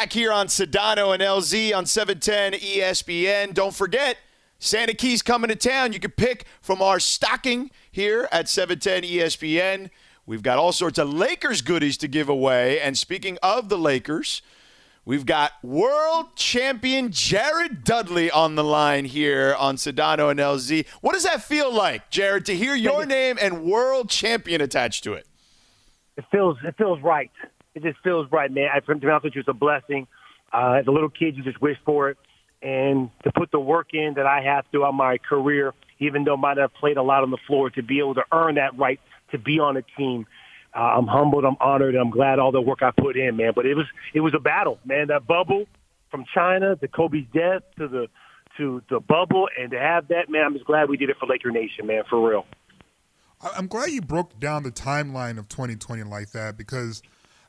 back here on Sedano and LZ on 710 ESPN. Don't forget, Santa Keys coming to town. You can pick from our stocking here at 710 ESPN. We've got all sorts of Lakers goodies to give away. And speaking of the Lakers, we've got world champion Jared Dudley on the line here on Sedano and LZ. What does that feel like, Jared, to hear your name and world champion attached to it? It feels it feels right. It just feels right, man. I, to be honest with you, it's a blessing. Uh, as a little kid, you just wish for it, and to put the work in that I have throughout my career, even though I might have played a lot on the floor, to be able to earn that right to be on a team. Uh, I'm humbled, I'm honored, and I'm glad all the work I put in, man. But it was it was a battle, man. That bubble from China to Kobe's death to the to the bubble, and to have that, man, I'm just glad we did it for Laker Nation, man, for real. I'm glad you broke down the timeline of 2020 like that because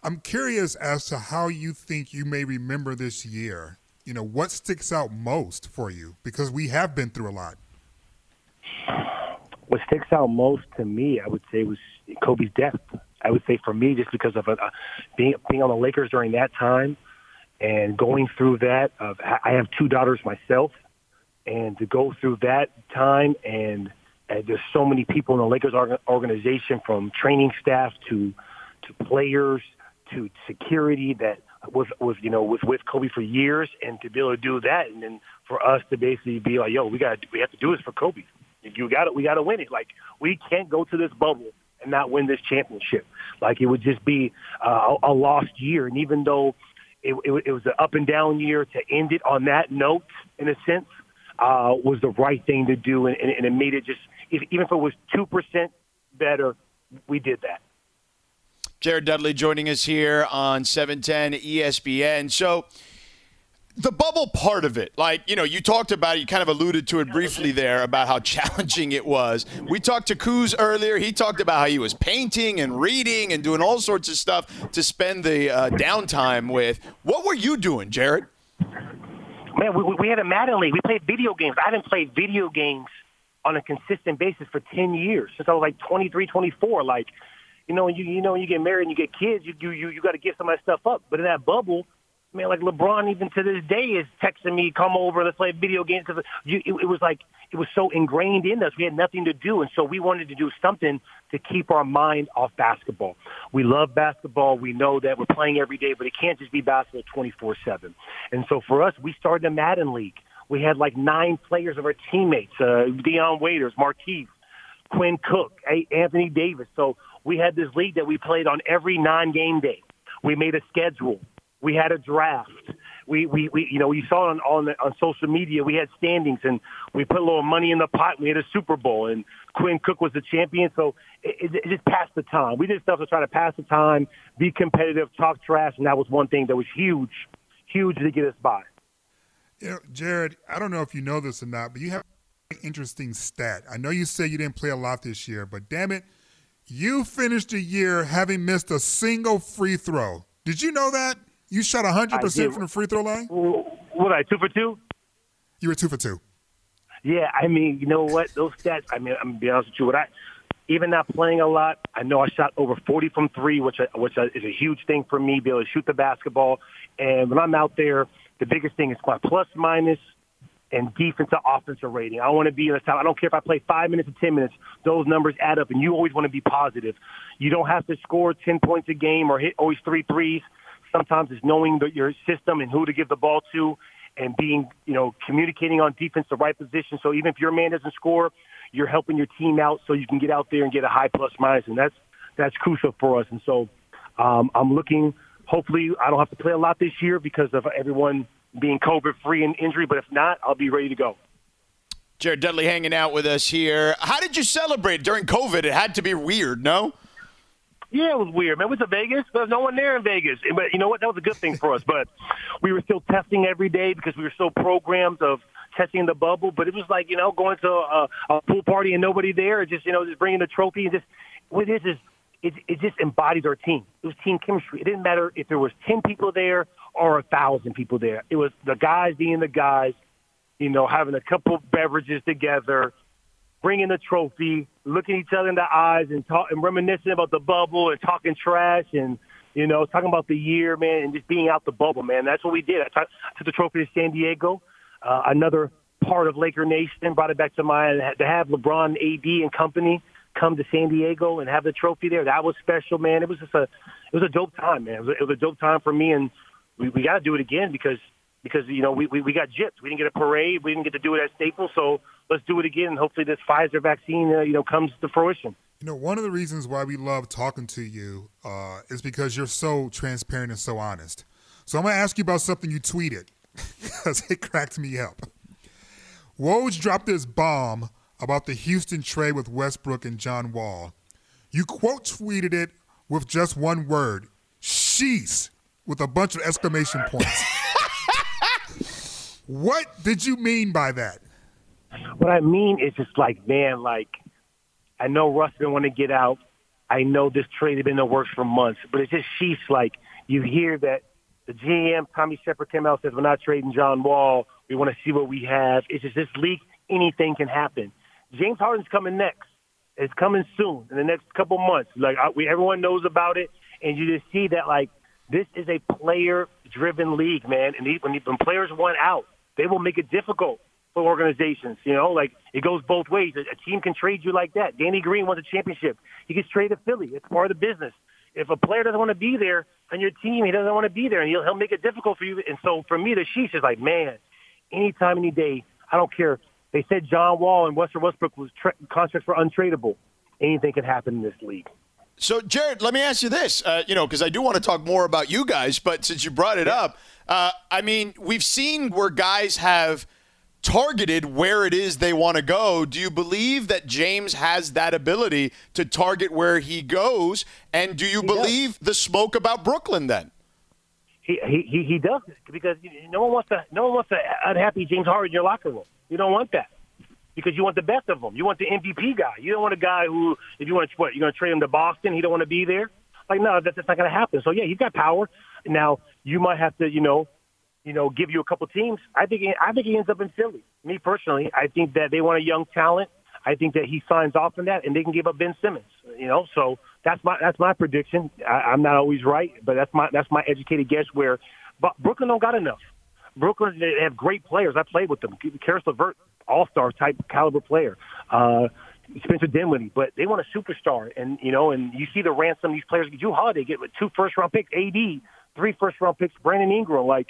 I'm curious as to how you think you may remember this year. You know, what sticks out most for you? Because we have been through a lot. What sticks out most to me, I would say, was Kobe's death. I would say for me, just because of uh, being being on the Lakers during that time and going through that. Of I have two daughters myself, and to go through that time and and there's so many people in the Lakers organization, from training staff to to players to security that was was you know was with Kobe for years, and to be able to do that, and then for us to basically be like, yo, we got we have to do this for Kobe. You got it. We got to win it. Like we can't go to this bubble and not win this championship. Like it would just be uh, a, lost year. And even though it, it, it was an up and down year, to end it on that note, in a sense, uh, was the right thing to do, and, and, and it made it just even if it was two percent better, we did that. Jared Dudley joining us here on 710 ESPN. So, the bubble part of it, like, you know, you talked about it, you kind of alluded to it briefly there about how challenging it was. We talked to Kuz earlier. He talked about how he was painting and reading and doing all sorts of stuff to spend the uh, downtime with. What were you doing, Jared? Man, we, we had a Madden League. We played video games. I haven't played video games on a consistent basis for 10 years since I was like 23, 24. Like, you know, you you know you get married and you get kids, you you you, you got to give some of that stuff up. But in that bubble, man, like LeBron even to this day is texting me, "Come over, let's play video games." Because it, it was like it was so ingrained in us. We had nothing to do, and so we wanted to do something to keep our mind off basketball. We love basketball. We know that we're playing every day, but it can't just be basketball 24/7. And so for us, we started a Madden League. We had like nine players of our teammates, uh, Dion Waiters, Marquise, Quinn Cook, Anthony Davis. So we had this league that we played on every non-game day. We made a schedule. We had a draft. We, we, we you know, you saw on, on, on social media. We had standings and we put a little money in the pot. We had a Super Bowl and Quinn Cook was the champion. So it, it, it just passed the time. We did stuff to try to pass the time, be competitive, talk trash. And that was one thing that was huge, huge to get us by. You know, Jared, I don't know if you know this or not, but you have interesting stat. I know you say you didn't play a lot this year, but damn it, you finished the year having missed a single free throw. Did you know that? You shot 100% from the free throw line? What, I two for two? You were two for two. Yeah, I mean, you know what? Those stats, I mean, I'm going to be honest with you. What I, even not playing a lot, I know I shot over 40 from three, which, uh, which uh, is a huge thing for me, be able to shoot the basketball. And when I'm out there, the biggest thing is my plus minus and defensive offensive rating. I want to be in the top. I don't care if I play five minutes or 10 minutes. Those numbers add up, and you always want to be positive. You don't have to score 10 points a game or hit always three threes. Sometimes it's knowing the, your system and who to give the ball to and being, you know, communicating on defense the right position. So even if your man doesn't score, you're helping your team out so you can get out there and get a high plus minus, and that's that's crucial for us. And so um, I'm looking – hopefully I don't have to play a lot this year because of everyone being COVID free and injury. But if not, I'll be ready to go. Jared Dudley hanging out with us here. How did you celebrate during COVID? It had to be weird, no? Yeah, it was weird, man. We went to Vegas. There was no one there in Vegas. But you know what? That was a good thing for us. But we were still testing every day because we were so programmed of testing the bubble. But it was like, you know, going to a, a pool party and nobody there, just, you know, just bringing the trophy and just, what it is is it, it just embodies our team. It was team chemistry. It didn't matter if there was 10 people there or a thousand people there. It was the guys being the guys, you know, having a couple beverages together, bringing the trophy, looking each other in the eyes and talk and reminiscing about the bubble and talking trash and You know, talking about the year, man, and just being out the bubble, man. That's what we did. I took, took the trophy to San Diego. Uh, another part of Laker Nation brought it back to mind to have LeBron, AD, and company come to San Diego and have the trophy there. That was special, man. It was just a, it was a dope time, man. It was a, it was a dope time for me, and we, we got to do it again because because you know we, we we got gypped. We didn't get a parade. We didn't get to do it at Staples. So let's do it again. And hopefully this Pfizer vaccine, uh, you know, comes to fruition. You know, one of the reasons why we love talking to you uh, is because you're so transparent and so honest. So I'm going to ask you about something you tweeted because it cracked me up. Woj dropped this bomb about the Houston trade with Westbrook and John Wall. You quote tweeted it with just one word, sheesh, with a bunch of exclamation points. what did you mean by that? What I mean is just like, man, like I know Russ didn't want to get out. I know this trade had been in the works for months, but it's just sheesh. Like you hear that the GM Tommy Sheppard came out and says we're not trading John Wall. We want to see what we have. It's just this league. Anything can happen. James Harden's coming next. It's coming soon in the next couple months. Like I, we, everyone knows about it, and you just see that like this is a player-driven league, man. And when, when players want out, they will make it difficult for organizations. You know, like it goes both ways. A, team can trade you like that. Danny Green won a championship. He gets traded to Philly. It's part of the business. If a player doesn't want to be there on your team, he doesn't want to be there, and he'll, he'll make it difficult for you. And so for me, the sheesh is like, man, anytime, any day, I don't care. They said John Wall and Western Westbrook was tra- contracts were untradeable. Anything can happen in this league. So, Jared, let me ask you this, uh, you know, because I do want to talk more about you guys, but since you brought it up, uh, I mean, we've seen where guys have – targeted where it is they want to go. Do you believe that James has that ability to target where he goes? And do you he believe does. the smoke about Brooklyn then? He, he he does because no one wants to no one wants to unhappy James Harden in your locker room. You don't want that because you want the best of them. You want the MVP guy. You don't want a guy who if you want to what you're going to trade him to Boston, he don't want to be there. Like no, that, that's not going to happen. So yeah, he's got power. Now you might have to you know you know, give you a couple teams. I think I think he ends up in Philly. Me personally, I think that they want a young talent. I think that he signs off on that, and they can give up Ben Simmons. You know, so that's my that's my prediction. I, I'm not always right, but that's my that's my educated guess. Where, but Brooklyn don't got enough. Brooklyn they have great players. I played with them. Caris LeVert, all star type caliber player. Uh, Spencer Dinwiddie, but they want a superstar, and you know, and you see the ransom these players. Jrue Holiday get with two first round picks, AD, three first round picks, Brandon Ingram, like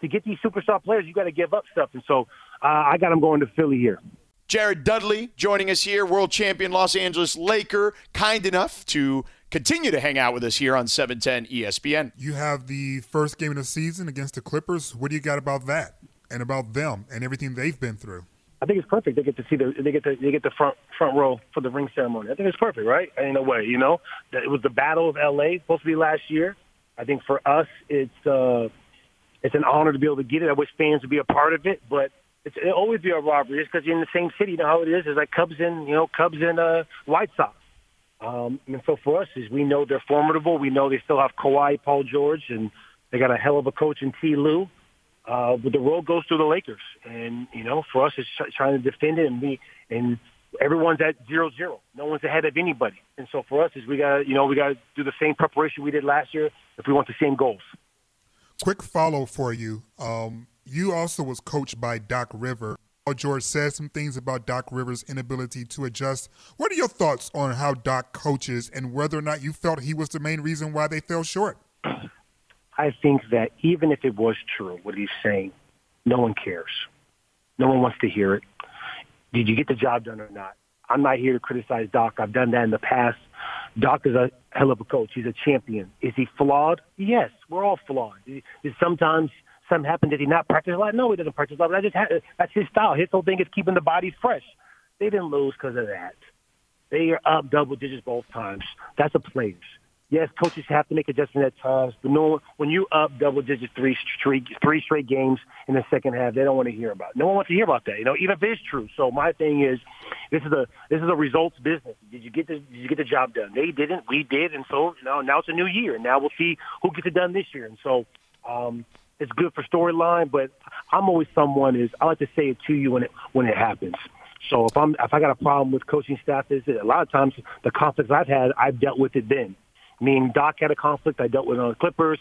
to get these superstar players, you got to give up stuff. And so uh, I got them going to Philly here. Jared Dudley joining us here, world champion Los Angeles Laker, kind enough to continue to hang out with us here on 710 ESPN. You have the first game of the season against the Clippers. What do you got about that and about them and everything they've been through? I think it's perfect. They get to see the they get the they get the front front row for the ring ceremony. I think it's perfect, right? In a way, you know, it was the Battle of L.A. supposed to be last year. I think for us, it's uh, it's an honor to be able to get it. I wish fans would be a part of it, but it's, it'll always be a robbery just because you're in the same city. You know how it is. It's like Cubs and you know Cubs and uh, White Sox. Um, and so for us, is we know they're formidable. We know they still have Kawhi, Paul George, and they got a hell of a coach in Ty Lue. Uh, but the road goes through the Lakers, and you know, for us, it's trying to defend it and be and everyone's at zero zero. No one's ahead of anybody, and so for us, is we got you know we got to do the same preparation we did last year if we want the same goals quick follow for you. Um, you also was coached by Doc River. George said some things about Doc Rivers' inability to adjust. What are your thoughts on how Doc coaches and whether or not you felt he was the main reason why they fell short? I think that even if it was true, what he's saying, no one cares. No one wants to hear it. Did you get the job done or not? I'm not here to criticize Doc. I've done that in the past. Doc is a hell of a coach. He's a champion. Is he flawed? Yes, we're all flawed. Sometimes something happened. Did he not practice a lot? No, he doesn't practice a lot. That just ha- that's his style. His whole thing is keeping the body fresh. They didn't lose because of that. They are up double digits both times. That's a players. Yes, coaches have to make adjustments at times, but no, when you up double digits three straight three straight games in the second half, they don't want to hear about. It. No one wants to hear about that. You know, even if it's true. So my thing is, this is a this is a results business. Did you get the did you get the job done? They didn't. We did, and so you know, now it's a new year. And now we'll see who gets it done this year. And so um, it's good for storyline. But I'm always someone is I like to say it to you when it when it happens. So if I'm if I got a problem with coaching staff, is a lot of times the conflicts I've had, I've dealt with it then Me and Doc had a conflict. I dealt with on the Clippers.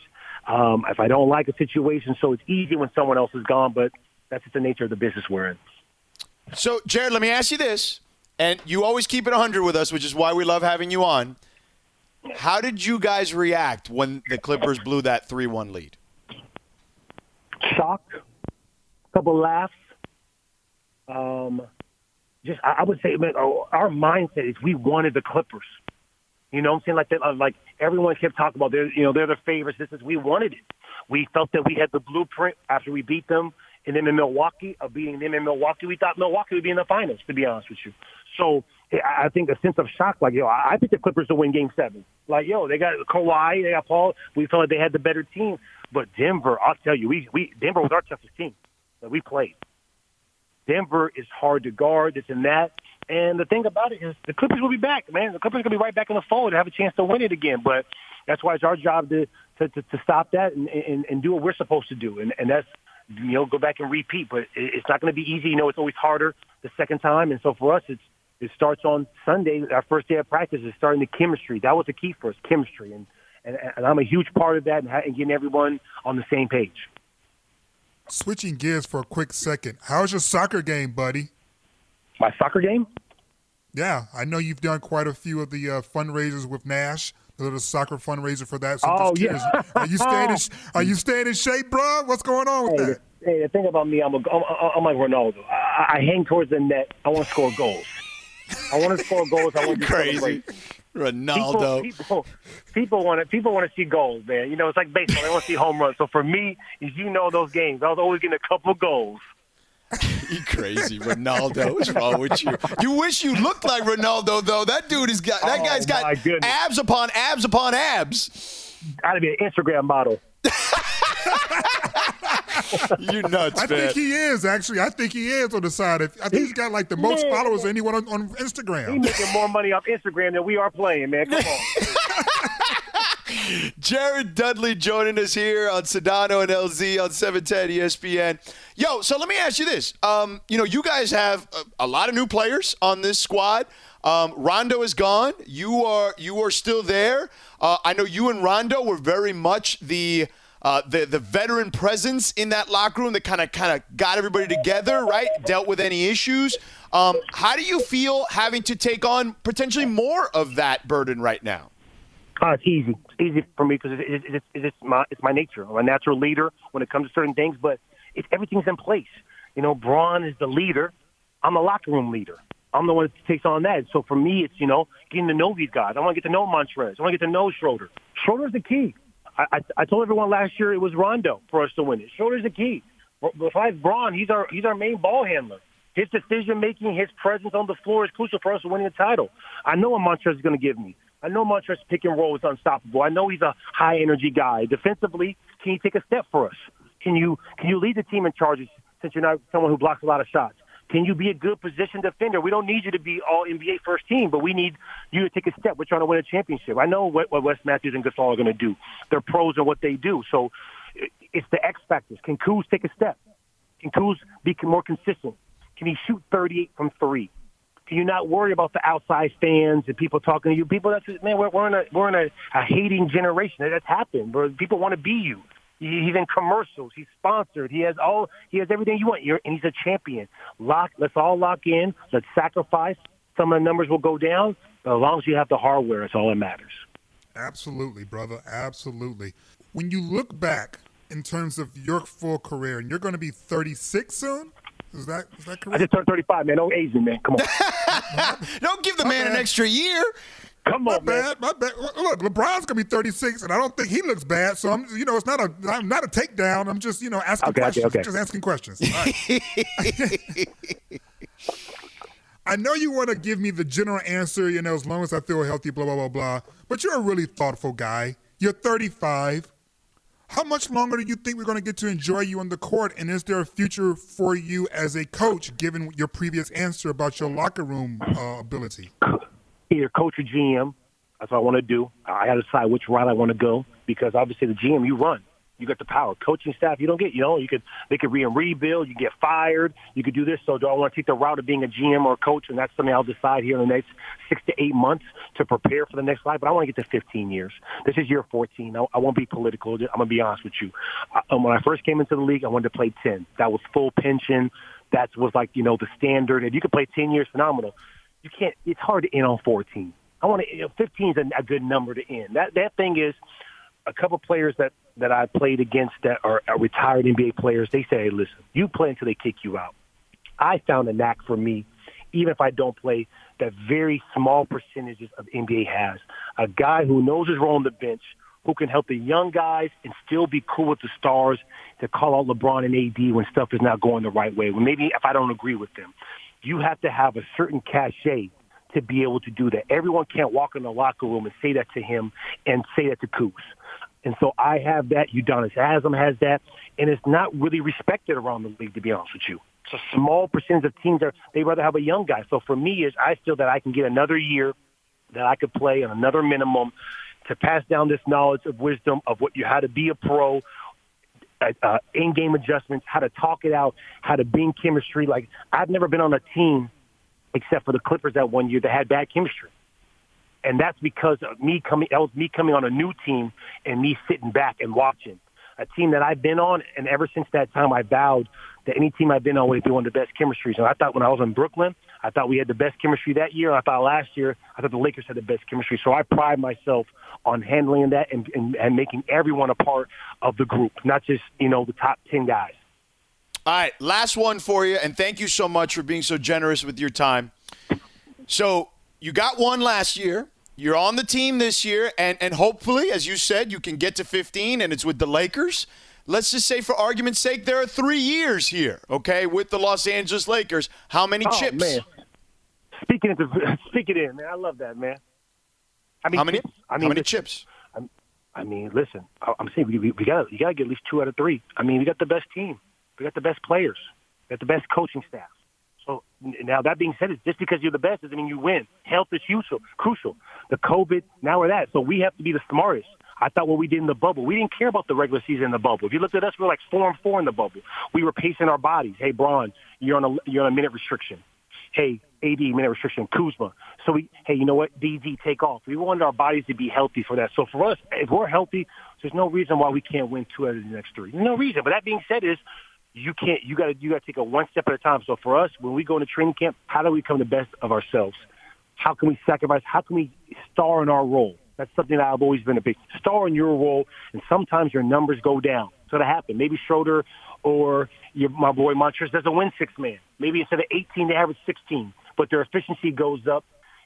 Um, if I don't like a situation, so it's easy when someone else is gone, but that's just the nature of the business we're in. So, Jared, let me ask you this, and you always keep it 100 with us, which is why we love having you on. How did you guys react when the Clippers blew that 3 1 lead? Shock, a couple laughs. Um, just, I would say, man, oh, our mindset is we wanted the Clippers. You know what I'm saying? Like, that, uh, like everyone kept talking about, they're, you know, they're the favorites. This is, we wanted it. We felt that we had the blueprint after we beat them and then in Milwaukee, of beating them in Milwaukee, we thought Milwaukee would be in the finals, to be honest with you. So I think a sense of shock, like, yo, I think the Clippers will win game seven. Like, yo, they got Kawhi, they got Paul. We felt like they had the better team. But Denver, I'll tell you, we, we Denver was our toughest team that we played. Denver is hard to guard, this and that. And the thing about it is the Clippers will be back, man. The Clippers going to be right back in the fold to have a chance to win it again. But that's why it's our job to, to, to, to stop that and, and, and do what we're supposed to do. And, and that's you know, go back and repeat. But it's not going to be easy. You know, it's always harder the second time. And so for us, it's it starts on Sunday. Our first day of practice is starting the chemistry. That was the key for us, chemistry, and and, and I'm a huge part of that and, and getting everyone on the same page. Switching gears for a quick second, how's your soccer game, buddy? My soccer game? Yeah, I know you've done quite a few of the uh, fundraisers with Nash the little soccer fundraiser for that. So oh yeah. are you staying in, Are you staying in shape, bro? What's going on with hey, that? Hey, the thing about me, I'm a, I'm, I'm like Ronaldo. I, I hang towards the net. I want to score goals. I want to score goals. I want to be crazy. Ronaldo. People, people, people want to people want to see goals, man. You know, it's like baseball. They want to see home runs. So for me, as you know, those games, I was always getting a couple goals. you crazy, Ronaldo. What's wrong with you? You wish you looked like Ronaldo, though. That dude has got that oh, guy's got abs upon abs upon abs. Gotta be an Instagram model. you nuts, I man. think he is actually. I think he is on the side. I think he's got like the most man, followers anyone on, on Instagram. He's making more money off Instagram than we are playing, man. Come on. Jared Dudley joining us here on Sedano and LZ on 710 ESPN. Yo, so let me ask you this. Um, you know, you guys have a, a, lot of new players on this squad. Um, Rondo is gone. You are you are still there. Uh, I know you and Rondo were very much the uh, the the veteran presence in that locker room that kind of kind of got everybody together, right? Dealt with any issues. Um, how do you feel having to take on potentially more of that burden right now? Uh, it's easy. Easy for me because it, it, it, it's my it's my nature. I'm a natural leader when it comes to certain things, but it, everything's in place. You know, Bron is the leader. I'm a locker room leader. I'm the one that takes on that. So for me, it's you know getting to know these guys. I want to get to know Montrezl. I want to get to know Schroeder. Schroeder's the key. I, I, I told everyone last year it was Rondo for us to win it. Schroeder's the key. Besides Bron, he's our he's our main ball handler. His decision making, his presence on the floor is crucial for us winning the title. I know what Montrezl is going to give me. I know Montrezl pick and roll is unstoppable. I know he's a high energy guy. Defensively, can you take a step for us? Can you can you lead the team in charges since you're not someone who blocks a lot of shots? Can you be a good position defender? We don't need you to be all NBA first team, but we need you to take a step. We're trying to win a championship. I know what, what Wes Matthews and Gasol are going to do. They're pros in what they do. So it's the X factors. Can Kuz take a step? Can Kuz be more consistent? Can he shoot 38 from three? Can you not worry about the outside fans and people talking to you? People, that's man, we're, we're in a we're in a, a hating generation. That's happened. Where people want to be you. He's in commercials. He's sponsored. He has all. He has everything you want. You're, and he's a champion. Lock. Let's all lock in. Let's sacrifice. Some of the numbers will go down. But as long as you have the hardware, it's all that matters. Absolutely, brother. Absolutely. When you look back in terms of your full career, and you're going to be 36 soon. Is that is that correct? I just turned 35, man. Don't age me, man. Come on. Don't give the man an extra year. Come on, my bad, my bad. Look, LeBron's gonna be 36, and I don't think he looks bad. So I'm, you know, it's not a, I'm not a takedown. I'm just, you know, asking okay, questions. Okay, okay. Just asking questions. I know you want to give me the general answer, you know, as long as I feel healthy, blah blah blah blah. But you're a really thoughtful guy. You're 35. How much longer do you think we're going to get to enjoy you on the court? And is there a future for you as a coach, given your previous answer about your locker room uh, ability? Either coach or GM. That's what I want to do. I got to decide which route I want to go because obviously the GM, you run. You got the power. Coaching staff, you don't get. You know, you could they could re and rebuild. You get fired. You could do this. So do I want to take the route of being a GM or a coach? And that's something I'll decide here in the next six to eight months to prepare for the next life. But I want to get to 15 years. This is year 14. I, I won't be political. I'm gonna be honest with you. I, um, when I first came into the league, I wanted to play 10. That was full pension. That was like you know the standard. If you could play 10 years, phenomenal. You can't. It's hard to end on 14. I want to. You know, 15 is a, a good number to end. That that thing is a couple players that that I played against that are, retired NBA players. They say, hey, "Listen, you play until they kick you out." I found a knack for me, even if I don't play, that very small percentages of NBA has a guy who knows his role on the bench, who can help the young guys and still be cool with the stars to call out LeBron and AD when stuff is not going the right way. When maybe if I don't agree with them, you have to have a certain cachet to be able to do that. Everyone can't walk in the locker room and say that to him and say that to Kuz. And so I have that. Udonis Haslem has that. And it's not really respected around the league, to be honest with you. It's a small percentage of teams that they rather have a young guy. So for me, is I feel that I can get another year that I could play on another minimum to pass down this knowledge of wisdom of what you how to be a pro, uh, uh, in-game adjustments, how to talk it out, how to bring chemistry. Like I've never been on a team except for the Clippers that one year that had bad chemistry and that's because of me coming. That was me coming on a new team and me sitting back and watching a team that I've been on, and ever since that time, I vowed that any team I've been on would be one of the best chemistries. And I thought when I was in Brooklyn, I thought we had the best chemistry that year. I thought last year, I thought the Lakers had the best chemistry. So I pride myself on handling that and, and, and making everyone a part of the group, not just you know the top ten guys. All right, last one for you, and thank you so much for being so generous with your time. So you got one last year. You're on the team this year, and, and hopefully, as you said, you can get to 15, and it's with the Lakers. Let's just say, for argument's sake, there are three years here, okay, with the Los Angeles Lakers. How many oh, chips? Man. Speaking it, speak it in, man. I love that, man. I mean, how many? Chips, I mean, how many listen, chips? I'm, I mean, listen. I'm saying we, we, we got you got to get at least two out of three. I mean, we got the best team. We got the best players. We got the best coaching staff. Now that being said, it's just because you're the best doesn't mean you win. Health is crucial. Crucial. The COVID, now we're that. So we have to be the smartest. I thought what we did in the bubble, we didn't care about the regular season in the bubble. If you looked at us, we were like four and four in the bubble. We were pacing our bodies. Hey, Bron, you're on a you're on a minute restriction. Hey, AD minute restriction. Kuzma. So we, hey, you know what? DZ take off. We wanted our bodies to be healthy for that. So for us, if we're healthy, there's no reason why we can't win two out of the next three. No reason. But that being said, is you can't you got to you got to take it one step at a time. So for us, when we go into training camp, how do we become the best of ourselves? How can we sacrifice? How can we star in our role? That's something that I've always been a big star in your role, and sometimes your numbers go down. So that happen. Maybe Schroeder or your, my boy Montrezl doesn't win six man. Maybe instead of 18, they average 16, but their efficiency goes up,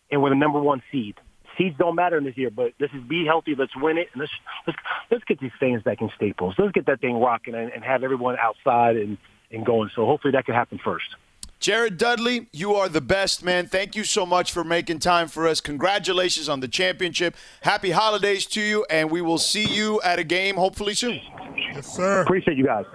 and we're the number one seed seeds don't matter in this year, but this is be healthy. Let's win it, and let's let's let's get these fans back in Staples. Let's get that thing rocking and, and have everyone outside and and going. So hopefully that can happen first. Jared Dudley, you are the best, man. Thank you so much for making time for us. Congratulations on the championship. Happy holidays to you, and we will see you at a game hopefully soon. Yes, sir. Appreciate you guys.